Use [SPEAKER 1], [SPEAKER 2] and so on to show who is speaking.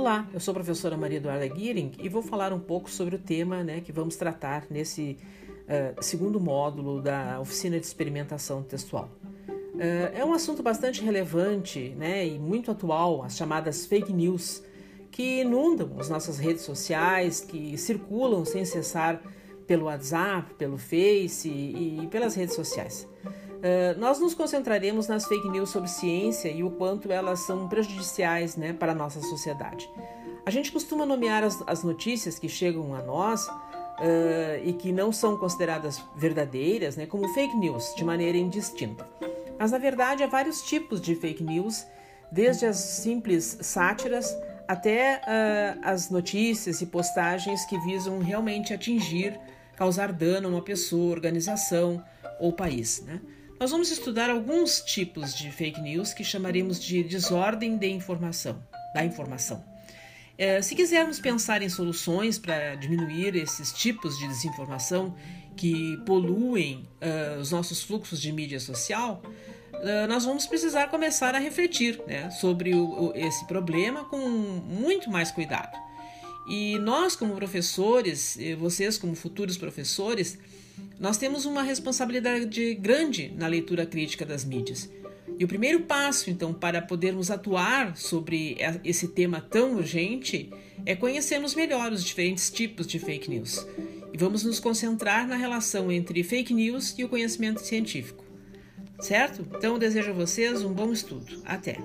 [SPEAKER 1] Olá, eu sou a professora Maria Eduarda Guiring e vou falar um pouco sobre o tema né, que vamos tratar nesse uh, segundo módulo da oficina de experimentação textual. Uh, é um assunto bastante relevante né, e muito atual, as chamadas fake news, que inundam as nossas redes sociais, que circulam sem cessar pelo WhatsApp, pelo Face e, e pelas redes sociais. Uh, nós nos concentraremos nas fake news sobre ciência e o quanto elas são prejudiciais né, para a nossa sociedade. A gente costuma nomear as, as notícias que chegam a nós uh, e que não são consideradas verdadeiras né, como fake news, de maneira indistinta. Mas na verdade há vários tipos de fake news, desde as simples sátiras até uh, as notícias e postagens que visam realmente atingir, causar dano a uma pessoa, organização ou país. Né? Nós vamos estudar alguns tipos de fake news que chamaremos de desordem de informação, da informação. É, se quisermos pensar em soluções para diminuir esses tipos de desinformação que poluem uh, os nossos fluxos de mídia social, uh, nós vamos precisar começar a refletir né, sobre o, o, esse problema com muito mais cuidado. E nós, como professores, vocês, como futuros professores, nós temos uma responsabilidade grande na leitura crítica das mídias. E o primeiro passo, então, para podermos atuar sobre esse tema tão urgente é conhecermos melhor os diferentes tipos de fake news. E vamos nos concentrar na relação entre fake news e o conhecimento científico. Certo? Então, desejo a vocês um bom estudo. Até!